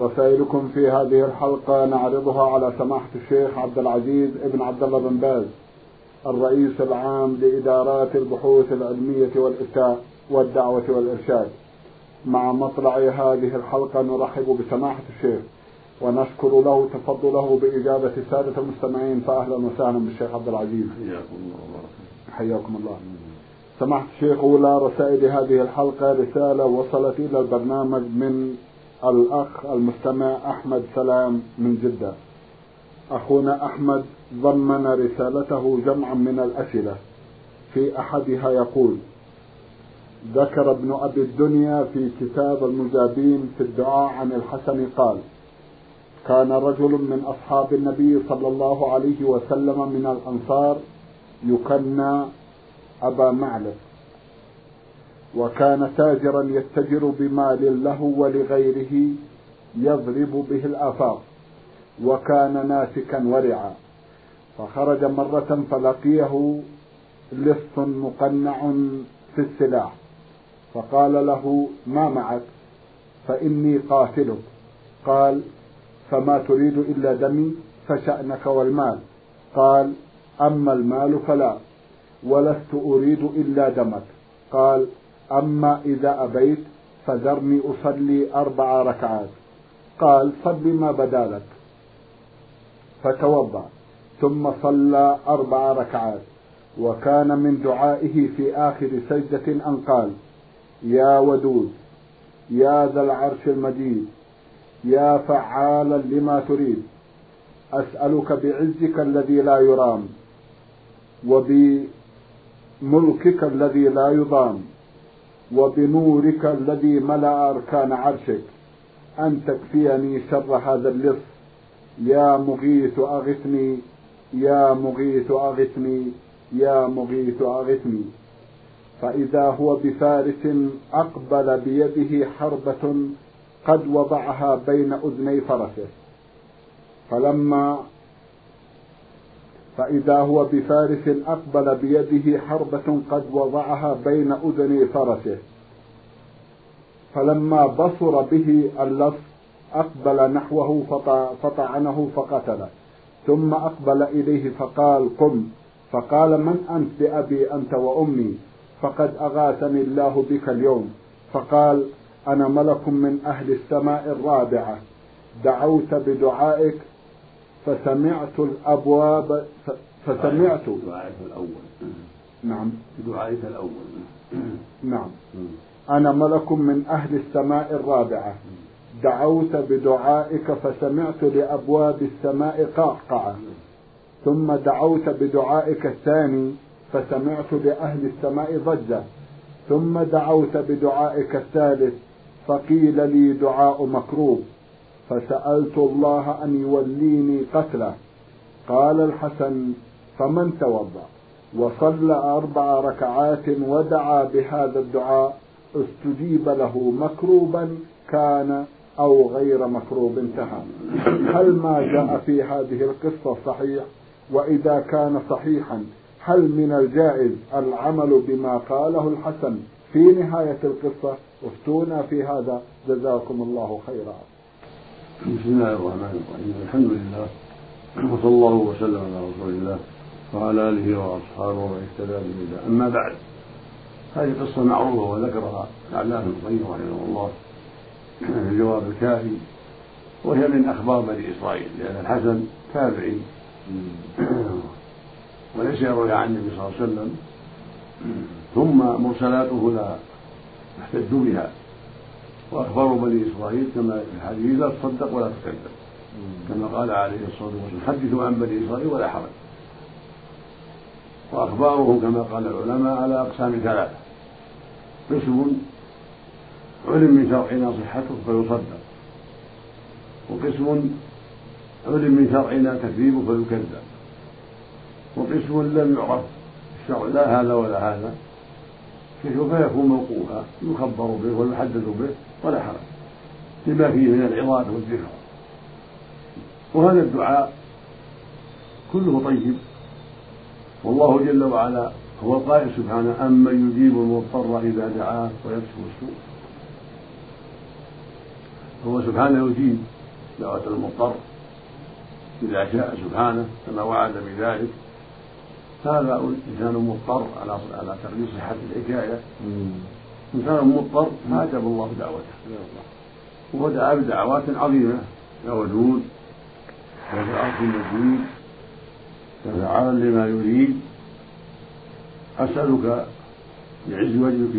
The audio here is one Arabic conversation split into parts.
رسائلكم في هذه الحلقة نعرضها على سماحة الشيخ عبد العزيز ابن عبد الله بن باز الرئيس العام لإدارات البحوث العلمية والإفتاء والدعوة والإرشاد. مع مطلع هذه الحلقة نرحب بسماحة الشيخ ونشكر له تفضله بإجابة السادة المستمعين فأهلا وسهلا بالشيخ عبد العزيز. حياكم الله حياكم الله. سماحة الشيخ أولى رسائل هذه الحلقة رسالة وصلت إلى البرنامج من الأخ المستمع أحمد سلام من جدة. أخونا أحمد ضمن رسالته جمعا من الأسئلة. في أحدها يقول ذكر ابن أبي الدنيا في كتاب المجابين في الدعاء عن الحسن قال كان رجل من أصحاب النبي صلى الله عليه وسلم من الأنصار يكنى أبا معلق وكان تاجرا يتجر بمال له ولغيره يضرب به الآفاق وكان ناسكا ورعا. فخرج مرة فلقيه لص مقنع في السلاح فقال له ما معك؟ فإني قاتلك. قال فما تريد إلا دمي فشأنك والمال. قال أما المال فلا ولست أريد إلا دمك. قال أما إذا أبيت فذرني أصلي أربع ركعات. قال صل ما بدا لك فتوضأ. ثم صلى أربع ركعات. وكان من دعائه في آخر سجدة أن قال يا ودود يا ذا العرش المجيد يا فعالا لما تريد أسألك بعزك الذي لا يرام وبملكك الذي لا يضام. وبنورك الذي ملأ أركان عرشك أن تكفيني شر هذا اللص. يا مغيث أغثني يا مغيث أغثني يا مغيث أغثني. فإذا هو بفارس أقبل بيده حربة قد وضعها بين أذني فرسه. فلما فإذا هو بفارس أقبل بيده حربة قد وضعها بين أذني فرسه. فلما بصر به اللص أقبل نحوه فطعنه فقتله ثم أقبل إليه فقال قم. فقال من أنت بأبي أنت وأمي؟ فقد أغاثني الله بك اليوم. فقال أنا ملك من أهل السماء الرابعة. دعوت بدعائك فسمعت الأبواب فسمعت. دعائك الأول. نعم. دعائك الأول. نعم. أنا ملك من أهل السماء الرابعة. دعوت بدعائك فسمعت لأبواب السماء قعقعة ثم دعوت بدعائك الثاني فسمعت لأهل السماء ضجة. ثم دعوت بدعائك الثالث فقيل لي دعاء مكروب فسألت الله أن يوليني قتله. قال الحسن فمن توضأ؟ وصلى أربع ركعات ودعا بهذا الدعاء استجيب له مكروبا كان أو غير مكروب انتهى. هل ما جاء في هذه القصة صحيح؟ وإذا كان صحيحا هل من الجائز العمل بما قاله الحسن في نهاية القصة؟ افتونا في هذا. جزاكم الله خيرا. بسم الله الرحمن الرحيم. الحمد لله وصلى الله وسلم على رسول الله وعلى آله وأصحابه ومن اهتدى بهداه. أما بعد هذه قصة معروفة وذكرها العلامه ابن القيم رحمه الله في الجواب الكافي وهي من أخبار بني إسرائيل لأن الحسن تابعي وليس يروي عن النبي صلى الله عليه وسلم ثم مرسلاته لا يحتج بها. وأخبار بني إسرائيل كما في الحديث لا تصدق ولا تكذب. كما قال عليه الصلاة والسلام حدثوا عن بني إسرائيل ولا حرج. واخبارهم كما قال العلماء على أقسام ثلاثة قسم علم من شرعنا صحته فيصدق وقسم علم من شرعنا تكذيبه فيكذب وقسم لم يعرف الشرع لا هذا ولا هذا فيكون موقوفا يخبر به ويحدث به. ولا حرج. لما فيه من العظات والذكر وهذا الدعاء كله طيب. والله جل وعلا هو القائل سبحانه أمن يجيب المضطر إذا دعاه ويكشف السوء. هو سبحانه يجيب دعوة المضطر. إذا شاء سبحانه كما وعد بذلك. هذا إنسان مضطر على على تقدير صحة الحكاية. إنسان مضطر فأجاب الله دعوته. وهو دعا بدعوات عظيمة. يا ودود يا العرش المجيد يا فعالا لما يريد. أسألك بعز وجهك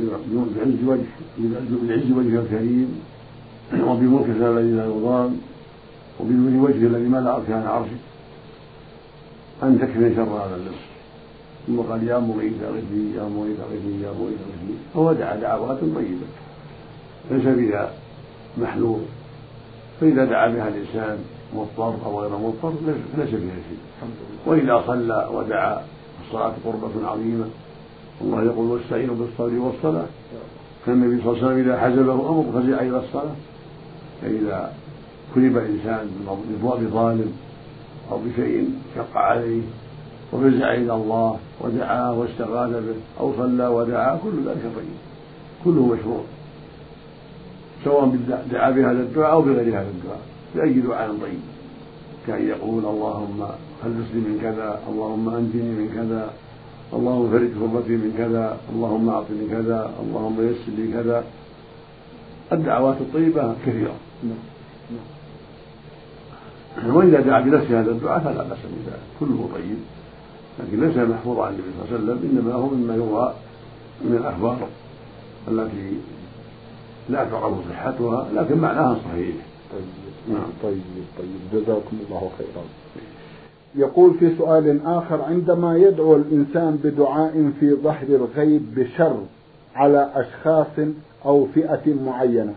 بعز وجهك بعز وجهك الكريم وبملكك الذي لا يضام وبنور وجهك الذي ملأ أركان عرشك أن تكفي شر هذا اللص. ثم قال يا مغيث أغثني يا مغيث أغثني يا مغيث أغثني. فهو دعا دعوات طيبة. ليس فيها محلول. فإذا دعا بها الإنسان مضطر أو غير مضطر ليس فيها شيء. وإذا صلى ودعا الصلاة قربة عظيمة. الله يقول واستعينوا بالصبر والصلاة. كان النبي صلى الله عليه وسلم إذا حزبه أمر فزع إلى الصلاة. فإذا كلب الإنسان بظالم أو بشيء شق عليه وفزع إلى الله ودعاه واستغاث به أو صلى ودعا كل ذلك طيب. كله مشروع. سواء دعا بهذا الدعاء أو بغير هذا الدعاء. بأي دعاء طيب. كأن يقول اللهم خلصني من كذا اللهم أنجني من كذا اللهم فرج كربتي من كذا اللهم أعطني كذا اللهم يسر لي كذا. الدعوات الطيبة كثيرة. وإذا دعا بنفس هذا الدعاء فلا بأس بذلك. كله طيب. لكن ليس محفوظ عن النبي صلى الله عليه وسلم إنما هو مما يروى من الأخبار التي لا تعرف صحتها لكن معناها صحيح. طيب نعم طيب طيب. جزاكم الله خيرا. يقول في سؤال آخر عندما يدعو الإنسان بدعاء في ظهر الغيب بشر على أشخاص أو فئة معينة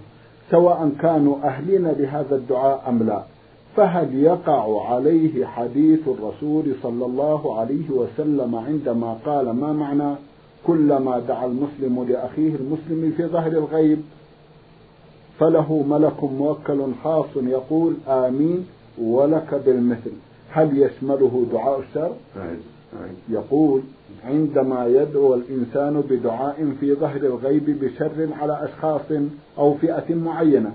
سواء كانوا أهلين لهذا الدعاء أم لا؟ فهل يقع عليه حديث الرسول صلى الله عليه وسلم عندما قال ما معنى كلما دعا المسلم لأخيه المسلم في ظهر الغيب؟ فله ملك موكل خاص يقول آمين ولك بالمثل. هل يشمله دعاء الشر؟ يقول عندما يدعو الإنسان بدعاء في ظهر الغيب بشر على أشخاص أو فئة معينة.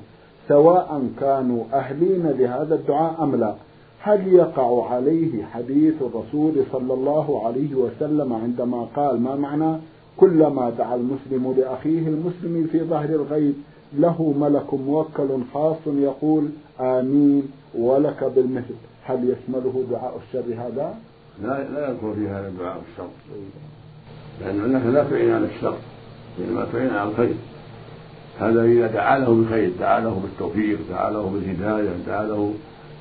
سواء كانوا أهلين لهذا الدعاء أم لا. هل يقع عليه حديث الرسول صلى الله عليه وسلم عندما قال ما معنى؟ كلما دعا المسلم لأخيه المسلم في ظهر الغيب له ملك موكل خاص يقول آمين ولك بالمثل. هل يشمله دعاء الشر هذا؟ لا لا يذكر في هذا دعاء الشر. لأن أنك لا تعين على الشر إنما تعين على الخير هذا إذا دعا له بالخير دعا له بالتوفيق دعا له بالهداية دعا له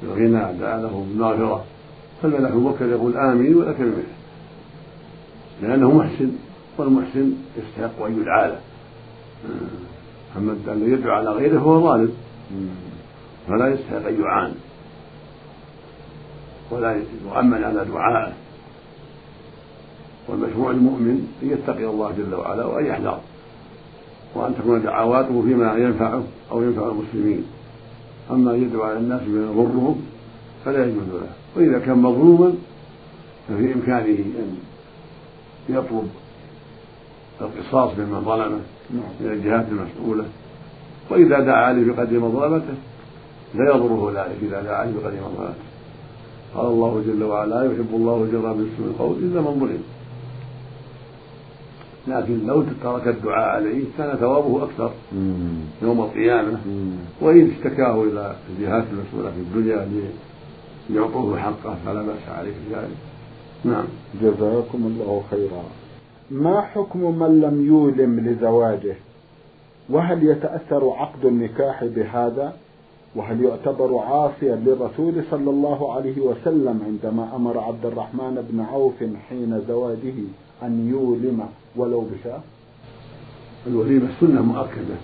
بالغنى دعا له بالمغفرة فالملك الموكل يقول آمين ولك المثل. لأنه محسن والمحسن يستحق أن يدعى له. أما أن يدعو على غيره فهو ظالم. فلا يستحق أن يعان. ولا يؤمن على دعائه. والمشروع المؤمن أن يتقي الله جل وعلا وأن يحذر. وأن تكون دعواته فيما ينفعه أو ينفع المسلمين. أما يدعو على الناس بما يضرهم فلا يجوز له. وإذا كان مظلوما ففي إمكانه أن يطلب القصاص ممن ظلمه من الجهات المسؤولة. وإذا دعا عليه بقدر مظلمته لا يضره ذلك إذا دعا عليه بقدر مظلمته قال الله جل وعلا يحب الله الجر بالسوء القول إلا من ظلم. لكن لو ترك الدعاء عليه كان ثوابه أكثر يوم القيامة. وإن اشتكاه إلى الجهات المسؤولة في الدنيا ليعطوه حقه فلا بأس عليه في ذلك نعم. جزاكم الله خيرا. ما حكم من لم يولم لزواجه؟ وهل يتأثر عقد النكاح بهذا؟ وهل يعتبر عاصيا للرسول صلى الله عليه وسلم عندما أمر عبد الرحمن بن عوف حين زواجه؟ أن يولم ولو بشاة الوليمة سنة مؤكدة.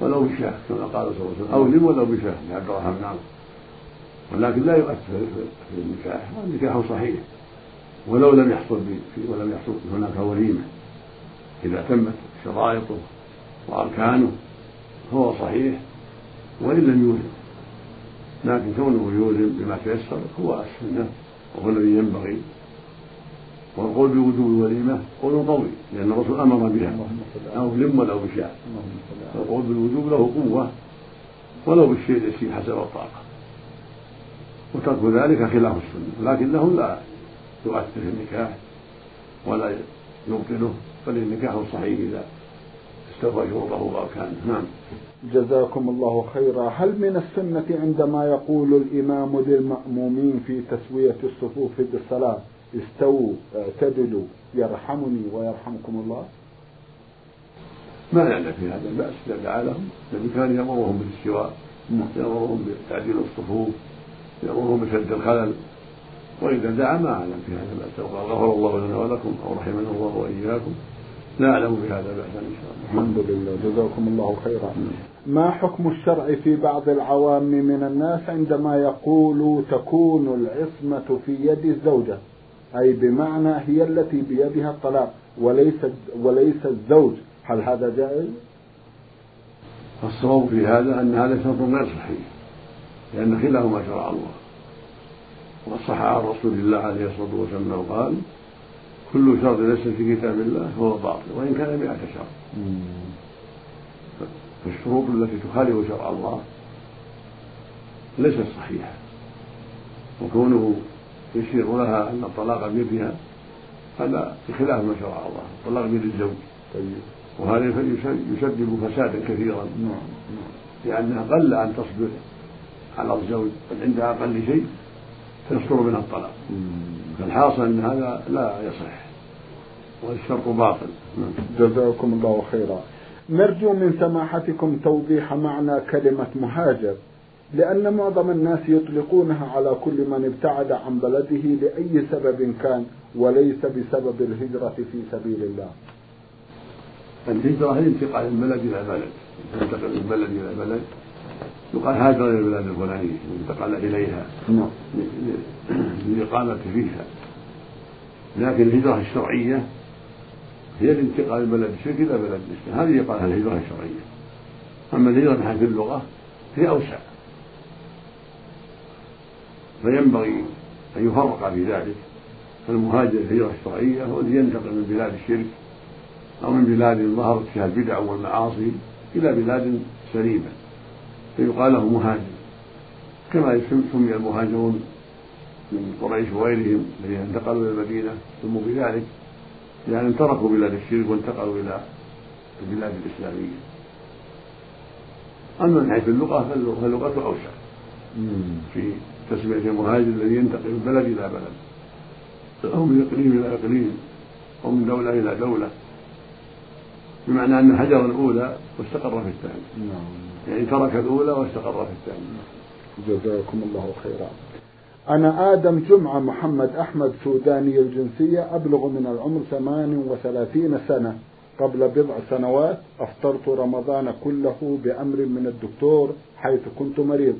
ولو بشاة كما قال صلى الله عليه وسلم. أولم ولو بشاة لعبد الرحمن عوف. ولكن لا يؤثر في النكاح. النكاح صحيح. ولو لم يحصل ولم يحصل هناك وليمة. إذا تمت شرائطه وأركانه هو صحيح. وإن لم يوجد لكن كونه يوزن بما تيسر هو السنة. وهو الذي ينبغي والقول بوجوب الوليمة قول قوي لأن الرسول أمر بها. أو بلم أو بشاء القول بالوجوب له قوة ولو بالشيء اليسير حسب الطاقة. وترك ذلك خلاف السنة. لكنه لا يؤثر في النكاح ولا يبطله بل النكاح صحيح إذا استوفى شروطه وأركانه نعم. جزاكم الله خيرا. هل من السنة عندما يقول الإمام للمأمومين في تسوية الصفوف في الصلاة استووا اعتدلوا يرحمني ويرحمكم الله؟ ما نعلم في هذا بأس إذا دعا لهم الذي كان يأمرهم بالاستواء. يأمرهم بتعديل الصفوف يأمرهم بسد الخلل. وإذا دعا ما أعلم في هذا بأس وقال غفر الله لنا ولكم أو رحمنا الله وإياكم لا أعلم بهذا بأسا إن شاء الله. الحمد لله. جزاكم الله خيرا. ما حكم الشرع في بعض العوام من الناس عندما يقول تكون العصمة في يد الزوجة؟ أي بمعنى هي التي بيدها الطلاق وليس وليس الزوج. هل هذا جائز؟ الصواب في هذا أن هذا شرط غير صحيح لأن خلاف ما شرع الله. وصح عن رسول الله عليه الصلاة والسلام قال كل شرط ليس في كتاب الله فهو باطل وإن كان مئة شرط. فالشروط التي تخالف شرع الله ليست صحيحة. وكونه يشير لها أن الطلاق بيدها هذا بخلاف ما شرع الله الطلاق بيد الزوج. طيب. وهذا يسبب فسادا كثيرا. نعم لأنها قل أن تصبر على الزوج بل عندها أقل شيء فيصدر منها الطلاق. فالحاصل أن هذا لا يصح والشرط باطل. جزاكم الله خيرا. نرجو من سماحتكم توضيح معنى كلمة مهاجر. لأن معظم الناس يطلقونها على كل من ابتعد عن بلده لأي سبب كان وليس بسبب الهجرة في سبيل الله. الهجرة هي انتقال من بلد إلى بلد ينتقل من بلد إلى بلد يقال هاجر إلى البلاد الفلانية انتقل إليها نعم. للإقامة فيها. لكن الهجرة الشرعية هي الانتقال من بلد الشرك إلى بلد الإسلام. هذه يقال الهجرة الشرعية. أما الهجرة من حيث اللغة هي أوسع. فينبغي أن يفرق في ذلك فالمهاجر الهجرة الشرعية هو الذي ينتقل من بلاد الشرك أو من بلاد ظهرت فيها البدع والمعاصي إلى بلاد سليمة. فيقال له مهاجر. كما سمي المهاجرون من قريش وغيرهم الذين انتقلوا إلى المدينة سموا بذلك لأن تركوا بلاد الشرك وانتقلوا إلى البلاد الإسلامية. أما من حيث اللغة فاللغة أوسع. في تسمية المهاجر الذي ينتقل من بلد إلى بلد. أو من إقليم إلى إقليم أو من دولة إلى دولة. بمعنى أن هجر الأولى واستقر في الثانية. نعم. يعني ترك الأولى واستقر في الثانية. جزاكم الله خيرا. أنا آدم جمعة محمد أحمد سوداني الجنسية أبلغ من العمر 38 سنة. قبل بضع سنوات أفطرت رمضان كله بأمر من الدكتور حيث كنت مريض.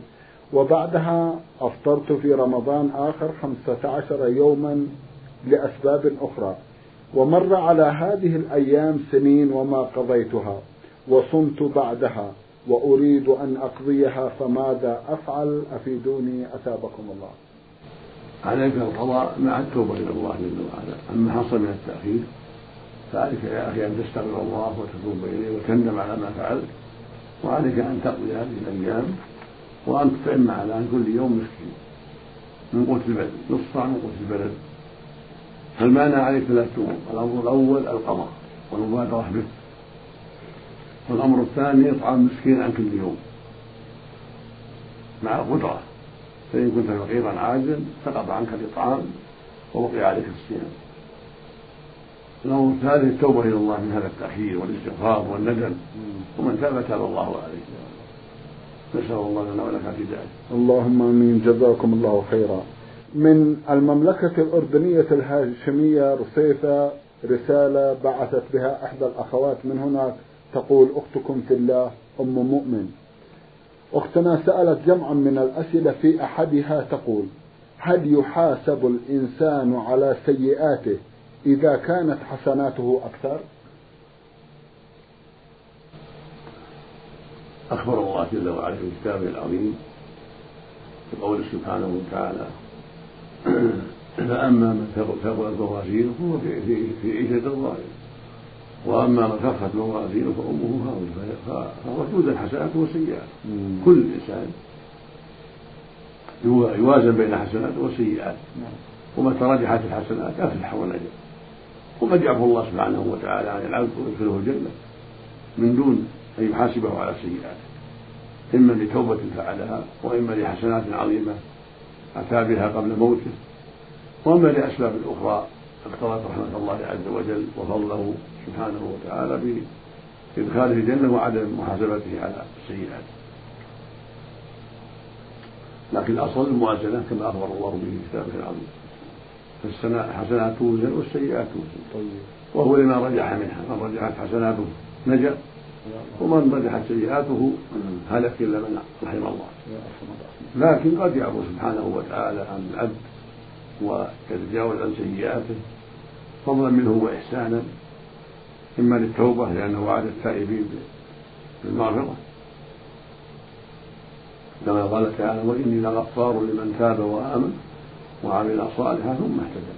وبعدها أفطرت في رمضان آخر خمسة عشر يوما لأسباب أخرى. ومر على هذه الأيام سنين وما قضيتها وصمت بعدها وأريد أن أقضيها فماذا أفعل؟ أفيدوني أثابكم الله. عليك القضاء مع التوبة إلى الله جل وعلا. أما حصل من التأخير فعليك يا أخي أن تستغفر الله وتتوب إليه وتندم على ما فعلت وعليك أن تقضي هذه الأيام وأن تطعم على عن كل يوم مسكين من قوت البلد نص صاع من قوت البلد. فالمعنى عليك ثلاث أمور الأمر الأول القضاء والمبادرة به. والأمر الثاني إطعام مسكين عن كل يوم. مع القدرة فإن كنت فقيرا عاجزا سقط عنك الإطعام وبقي عليك الصيام. الأمر الثالث التوبة إلى الله من هذا التأخير والإستغفار والندم. ومن تاب تاب الله عليه. نسأل الله لنا ولك الهداية اللهم آمين. جزاكم الله خيرا. من المملكة الأردنية الهاشمية رصيفة رسالة بعثت بها إحدى الأخوات من هناك تقول أختكم في الله أم مؤمن. أختنا سألت جمعا من الأسئلة في أحدها تقول هل يحاسب الإنسان على سيئاته إذا كانت حسناته أكثر؟ أخبر الله جل وعلا في كتابه العظيم بقوله سبحانه وتعالى فأما من ثقلت موازينه فهو في عيشة راضية وأما من خفت موازينه فأمه هاوية فهو توزن حسناته وسيئاته. كل إنسان يوازن بين حسناته وسيئاته نعم. ومتى رجحت الحسنات أفلح ونجا وقد يعفو الله سبحانه وتعالى عن العبد ويدخله الجنة من دون أن يحاسبه على سيئاته إما لتوبة فعلها وإما لحسنات عظيمة أتى بها قبل موته وأما لأسباب أخرى. اقتضت رحمة الله عز وجل وفضله سبحانه وتعالى بإدخاله الجنة وعدم محاسبته على السيئات. لكن الأصل الموازنة كما أخبر الله به في كتابه العظيم. فالحسنات توزن والسيئات توزن. طيب. وهو لما رجح منها من رجحت حسناته نجا. ومن رجحت سيئاته هلك إلا من رحم الله. لكن قد يعفو سبحانه وتعالى عن العبد ويتجاوز عن سيئاته فضلا منه وإحسانا. إما للتوبة لأنه وعد التائبين بالمغفرة. كما قال تعالى وإني لغفار لمن تاب وآمن وعمل صالحا ثم اهتدى.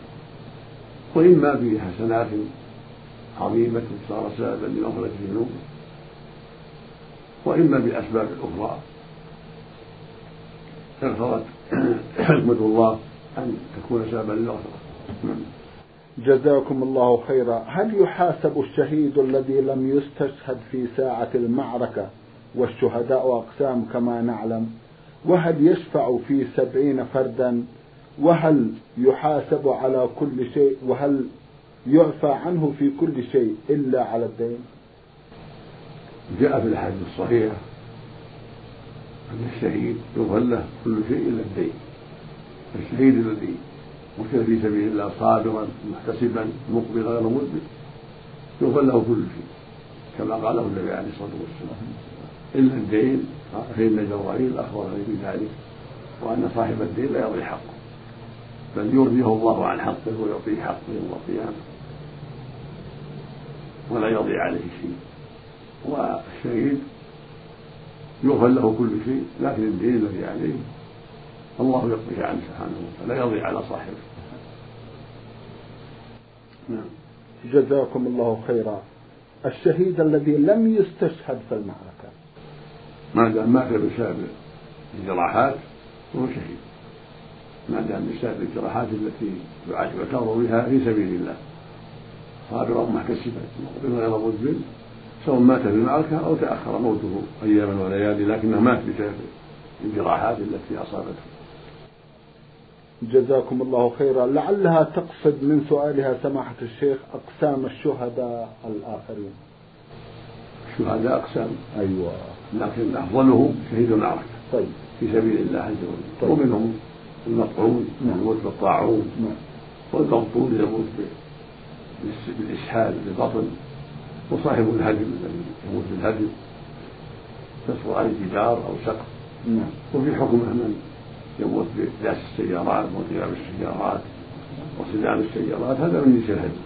وإما به حسنات عظيمة صار سببا لمغفرة ذنوبه وإما بأسباب أخرى. اقتضت حكمة الله أن تكون سببا للغفرة جزاكم الله خيرا. هل يحاسب الشهيد الذي لم يستشهد في ساعة المعركة والشهداء أقسام كما نعلم؟ وهل يشفع في سبعين فردا؟ وهل يحاسب على كل شيء؟ وهل يعفى عنه في كل شيء إلا على الدين؟ جاء في الحديث الصحيحة أن الشهيد يغفر له كل شيء إلا الدين. الشهيد الذي قتل في سبيل الله صابرا محتسبا مقبلا غير مدبر يغفر له كل شيء كما قاله النبي عليه الصلاة والسلام. إلا الدين فإن جبرائيل أخبرني بذلك وأن صاحب الدين لا يضيع حقه بل يرضيه الله عن حقه ويعطيه حقه يوم القيامة ولا يضيع عليه شيء. والشهيد يغفر له كل شيء لكن الدين الذي عليه الله يقضيه عنه سبحانه وتعالى لا يضيع على صاحبه. نعم. جزاكم الله خيرا. الشهيد الذي لم يستشهد في المعركة. ما دام مات بسبب الجراحات فهو شهيد. ما دام بسبب الجراحات التي يعتبر بها في سبيل الله. صابرا محتسبا غير مذنب سواء مات في المعركة أو تأخر موته أياما وليالي لكنه مات بسبب الجراحات التي أصابته. جزاكم الله خيرا. لعلها تقصد من سؤالها سماحة الشيخ أقسام الشهداء الآخرين. الشهداء أقسام؟ أيوة. لكن أفضلهم شهيد المعركة طيب. في سبيل الله عز وجل. طيب. ومنهم المطعون نعم. يموت بالطاعون. نعم. والمغطون يموت بالإسهال بالبطن وصاحب الهدم الذي يموت بالهدم تسقط عليه جدار أو سقف نعم. وفي حكمه من يموت بداس السيارات وانقلاب السيارات وصدام السيارات هذا من جنس الهدم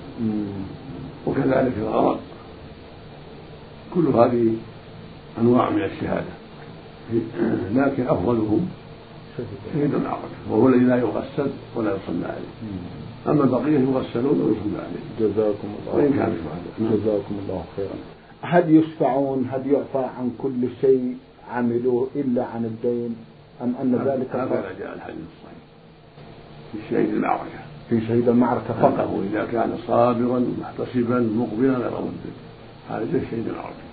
وكذلك الغرق. كل هذه أنواع من الشهادة. لكن أفضلهم شهيد العرق وهو الذي لا يغسل ولا يصلى عليه. أما البقية يغسلون ويصلى عليهم. جزاكم الله وإن كانوا شهداء جزاكم الله خيرا. هل يشفعون؟ هل يعفى عن كل شيء عملوه إلا عن الدين؟ أم أن ذلك هكذا جاء الحديث الصحيح. في شهيد المعركة. في شهيد المعركة فقط؟ إذا كان صابرا محتسبا مقبلا غير مدبر هذا جاء شهيد المعركة.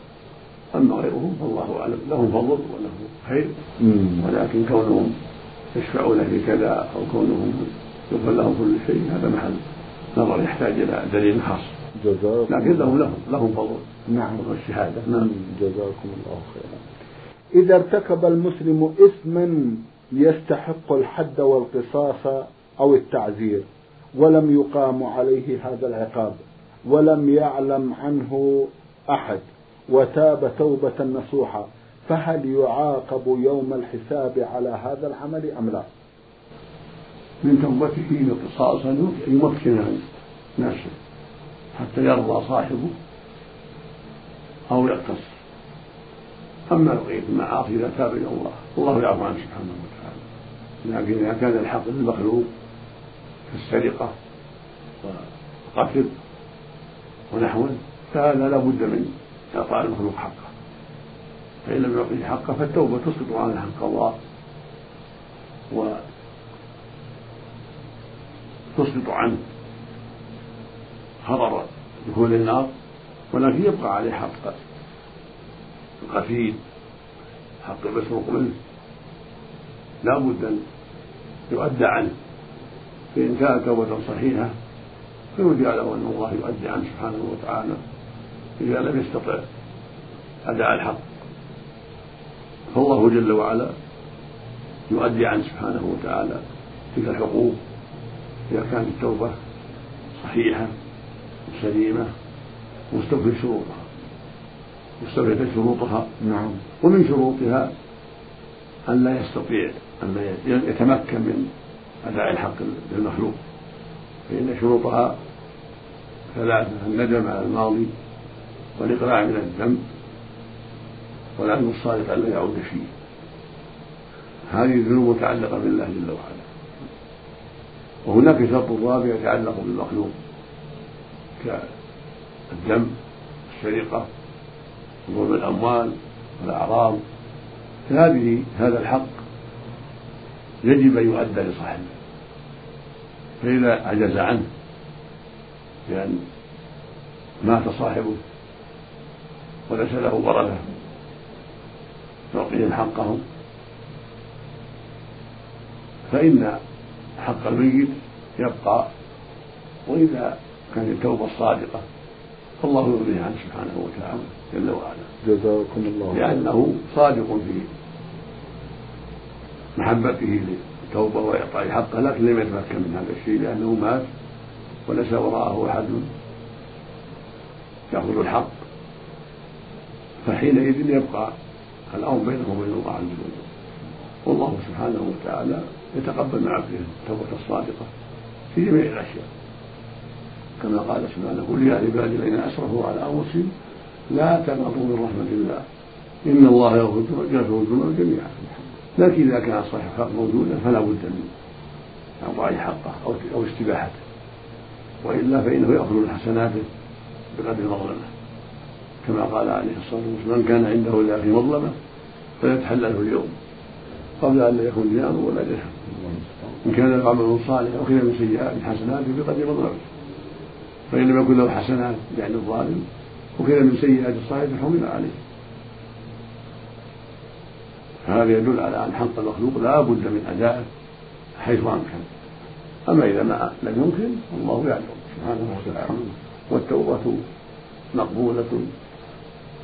أما غيرهم فالله أعلم. لهم فضل وله خير. ولكن كونهم يشفعون في كذا أو كونهم يغفر لهم كل شيء هذا محل نظر يحتاج إلى دليل خاص. جزاكم لكن لهم لهم لهم فضل. نعم. والشهادة. نعم. جزاكم الله خيرا. إذا ارتكب المسلم إثما يستحق الحد والقصاص أو التعزير ولم يقام عليه هذا العقاب ولم يعلم عنه أحد وتاب توبة نصوحة فهل يعاقب يوم الحساب على هذا العمل أم لا؟ من توبته وقصاصا يمكن عن نفسه حتى يرضى صاحبه أو يقتص أما بقية المعاصي إذا تاب إلى الله الله يعفو عنه سبحانه وتعالى. لكن إذا كان الحق للمخلوق كالسرقة والقتل ونحوه فهذا لا بد من إعطاء المخلوق حقه. فإن لم يعطيه حقه فالتوبة تسقط عنه الله. وتسقط عنه خطر دخول النار ولكن يبقى عليه حق القتيل حق المسروق منه. لا بد أن يؤدى عنه. فإن كانت توبة صحيحة فيرجى له أن الله يؤدي عنه سبحانه وتعالى. إذا لم يستطع أداء الحق. فالله جل وعلا يؤدي عنه سبحانه وتعالى تلك الحقوق إذا كانت التوبة صحيحة سليمة مستوفي شروطها مستوفية شروطها. نعم. ومن شروطها أن لا يستطيع أن يتمكن من أداء الحق للمخلوق. فإن شروطها ثلاثة الندم على الماضي والإقلاع من الذنب. والعزم الصادق أن لا يعود فيه. هذه الذنوب متعلقة بالله جل وعلا. وهناك شرط رابع يتعلق بالمخلوق كالدم السرقة ظلم الأموال والأعراض. فهذه هذا الحق يجب أن يؤدى لصاحبه. فإذا عجز عنه بأن مات صاحبه وليس له ورثة يعطيهم حقهم. فإن حق الميت يبقى وإذا كانت التوبة الصادقة فالله يرضيه عنه سبحانه وتعالى جل وعلا. جزاكم الله لأنه صادق في محبته للتوبة وإعطاء حقه لكن لم يتمكن من هذا الشيء لأنه مات وليس وراءه أحد يأخذ الحق. فحينئذ يبقى الأمر بينه وبين الله عز وجل. والله سبحانه وتعالى يتقبل من عبده التوبة الصادقة في جميع الأشياء. كما قال سبحانه قل يا عبادي الذين أسرفوا على أنفسهم لا تقنطوا من رحمة الله. إن الله يغفر الذنوب جميعا. لكن إذا كان صاحب حق موجودا فلا بد من إعطاء حقه أو أو استباحته. وإلا فإنه يأخذ من حسناته بقدر مظلمة كما قال عليه الصلاة والسلام من كان عنده لأخيه مظلمة فليتحلله اليوم قبل أن لا يكون دينار ولا درهم إن كان له عمل صالح أخذ من سيئات حسناته بقدر مظلمته فإن لم يكن له حسنات يعني الظالم وكذا من سيئات الصالح فحمل عليه. هذا يدل على أن حق المخلوق لا بد من أدائه حيث أمكن. أما إذا ما لم يمكن الله يعلم. سبحانه وتعالى. والتوبة مقبولة.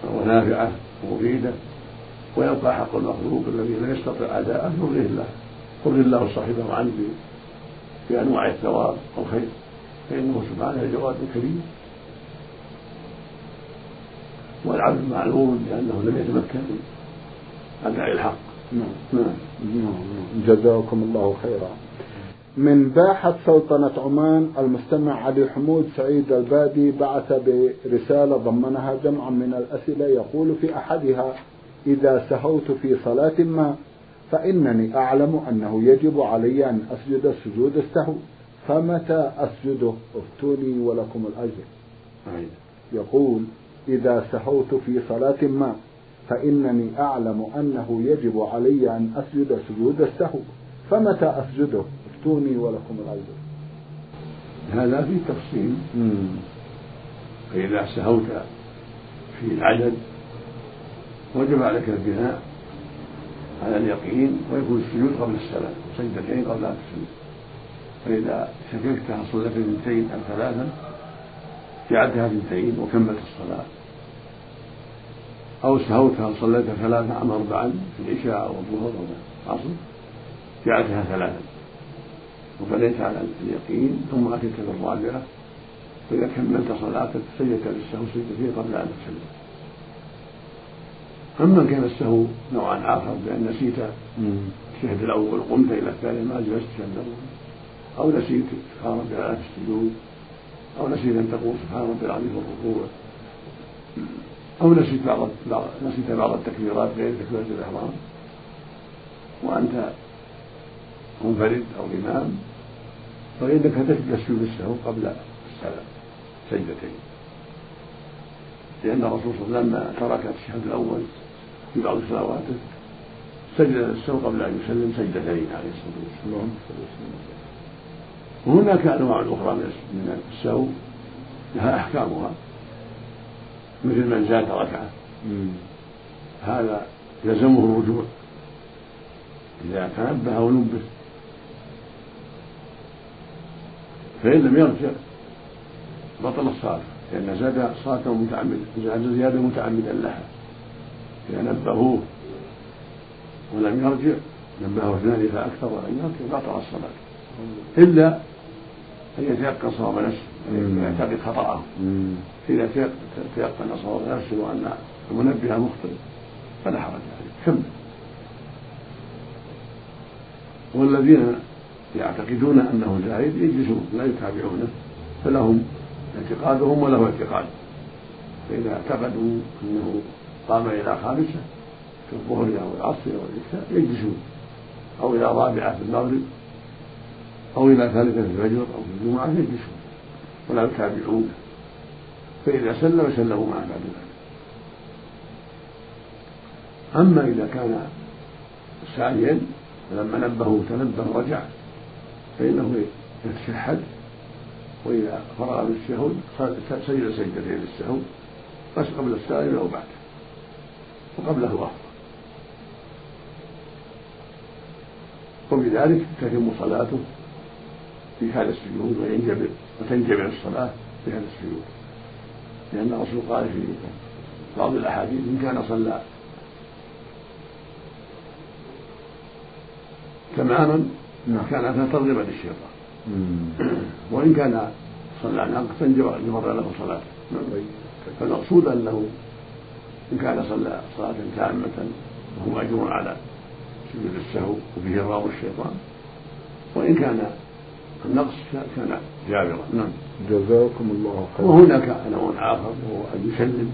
ونافعة ومفيدة ويبقى حق المخلوق الذي لا يستطيع أداءه يرضيه الله يرضي الله صاحبه عنه بأنواع الثواب والخير فإنه سبحانه جواد كريم. والعبد معلوم بأنه لم يتمكن من أداء الحق. نعم نعم. نعم. جزاكم الله خيرا. من باحة سلطنة عمان المستمع علي حمود سعيد البادي بعث برسالة ضمنها جمعا من الأسئلة يقول في أحدها إذا سهوت في صلاة ما فإنني أعلم أنه يجب علي أن أسجد سجود السهو فمتى أسجده؟ افتوني ولكم الأجر. يقول إذا سهوت في صلاة ما فإنني أعلم أنه يجب علي أن أسجد سجود السهو فمتى أسجده؟ افتوني ولكم الأجر هذا في تفصيل. فإذا سهوت في العدد وجب عليك البناء على اليقين ويكون السجود قبل السلام سجدتين قبل أن تسلم فإذا شككت هل صليت اثنتين أم ثلاثا جعلتها اثنتين وكملت الصلاة. أو سهوت هل صليت ثلاثا أم أربعا في العشاء أو الظهر أو العصر جعلتها ثلاثا. وبنيت على اليقين. ثم أتيت بالرابعة فإذا كملت صلاتك سجدت للسهو سجدتين قبل أن تسلم أما كان السهو نوعا آخر بأن نسيت الشهد الأول وقمت إلى الثاني ما جلست الشهد الأول. أو نسيت سبحان ربي الأعلى في السجود. أو نسيت أن تقول سبحان ربي العظيم في الركوع. أو نسيت بعض نسيت بعض التكبيرات غير تكبيرة الإحرام. وأنت منفرد أو إمام. فإنك تسجد السهو قبل السلام سجدتين. لأن الرسول صلى الله عليه وسلم لما ترك الشهد الأول في بعض صلواته سجد السهو قبل أن يسلم سجدتين عليه الصلاة والسلام. وهناك أنواع أخرى من السهو لها أحكامها. مثل من زاد ركعة. هذا يلزمه الرجوع إذا تنبه أو نبه فإن لم يرجع بطل الصلاة لأن زاد صلاته متعمدا زاد زيادة متعمدا لها. إذا نبهوه ولم يرجع نبهه اثنان فأكثر ولم يرجع بطل الصلاة. إلا أن يتيقن صواب نفسه أن يعتقد خطأه. إذا تيقن صواب نفسه وأن المنبه مخطئ فلا حرج عليه. كمل والذين يعتقدون أنه زايد يجلسون لا يتابعونه فلهم اعتقادهم وله اعتقاد. فإذا اعتقدوا أنه قام إلى خامسة في الظهر أو العصر أو العشاء يجلسون. أو إلى رابعة في المغرب أو إلى ثالثة في الفجر أو في الجمعة يجلسون ولا يتابعونه فإذا سلم سلموا معه بعد ذلك. أما إذا كان سعيا فلما نبهوا تنبه رجع. فإنه يتشهد وإذا فرغ من الشهود سجد سجدتين للسهو بس قبل السائل أو بعده وقبله أفضل وبذلك تتم صلاته في هذا السجود وينجبر وتنجبر الصلاة في هذا السجود لأن الرسول قال في بعض الأحاديث إن كان صلى تماما. كان ترغبا للشيطان وإن كان صلى ناقصا جبر له صلاته. نعم. فالمقصود أنه إن كان صلى صلاة تامة وهو مأجور على سجود السهو وفيه راو الشيطان. وإن كان النقص كان جابرا. نعم. جزاكم الله خيرا. وهناك نوع آخر وهو أن يسلم.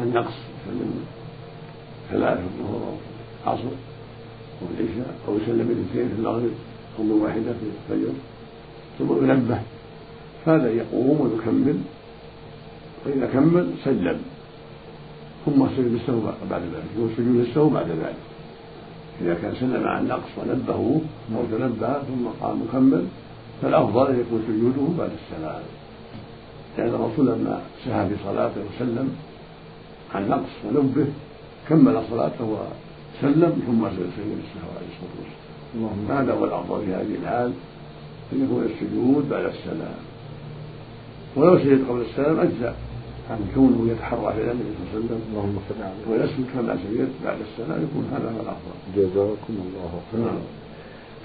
النقص يسلم ثلاثة وهو عصر والعشاء أو يسلم الاثنين في المغرب أو واحدة في الفجر ثم ينبه. هذا يقوم ويكمل. فإذا كمل سلم. ثم سجد السهو بعد ذلك. هو سجود السهو بعد ذلك. إذا كان سلم عن نقص ونبهه أو تنبه ثم قام مكمل فالأفضل أن يكون سجوده بعد السلام. لأن الرسول لما سهى في صلاته وسلم عن نقص ونبه كمل صلاته سلم ثم سجد السهو عليه الصلاة والسلام. هذا هو الأفضل في هذه الحال ان يكون السجود بعد السلام. ولو سجد قبل السلام اجزاء عن كونه يتحرى في النبي صلى الله عليه وسلم. اللهم صل عليه ويسجد كما سجد بعد السلام يكون هذا هو الأفضل. جزاكم الله خيرا. نعم.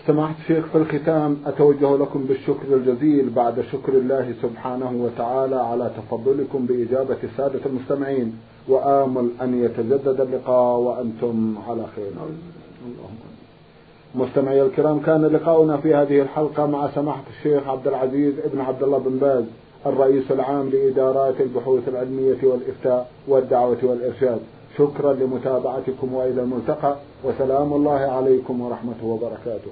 سماحة الشيخ في الختام أتوجه لكم بالشكر الجزيل بعد شكر الله سبحانه وتعالى على تفضلكم بإجابة السادة المستمعين. وآمل أن يتجدد اللقاء وأنتم على خير. اللهم مستمعي الكرام كان لقاؤنا في هذه الحلقة مع سماحة الشيخ عبد العزيز ابن عبد الله بن باز الرئيس العام لإدارات البحوث العلمية والإفتاء والدعوة والإرشاد. شكرا لمتابعتكم وإلى الملتقى وسلام الله عليكم ورحمته وبركاته.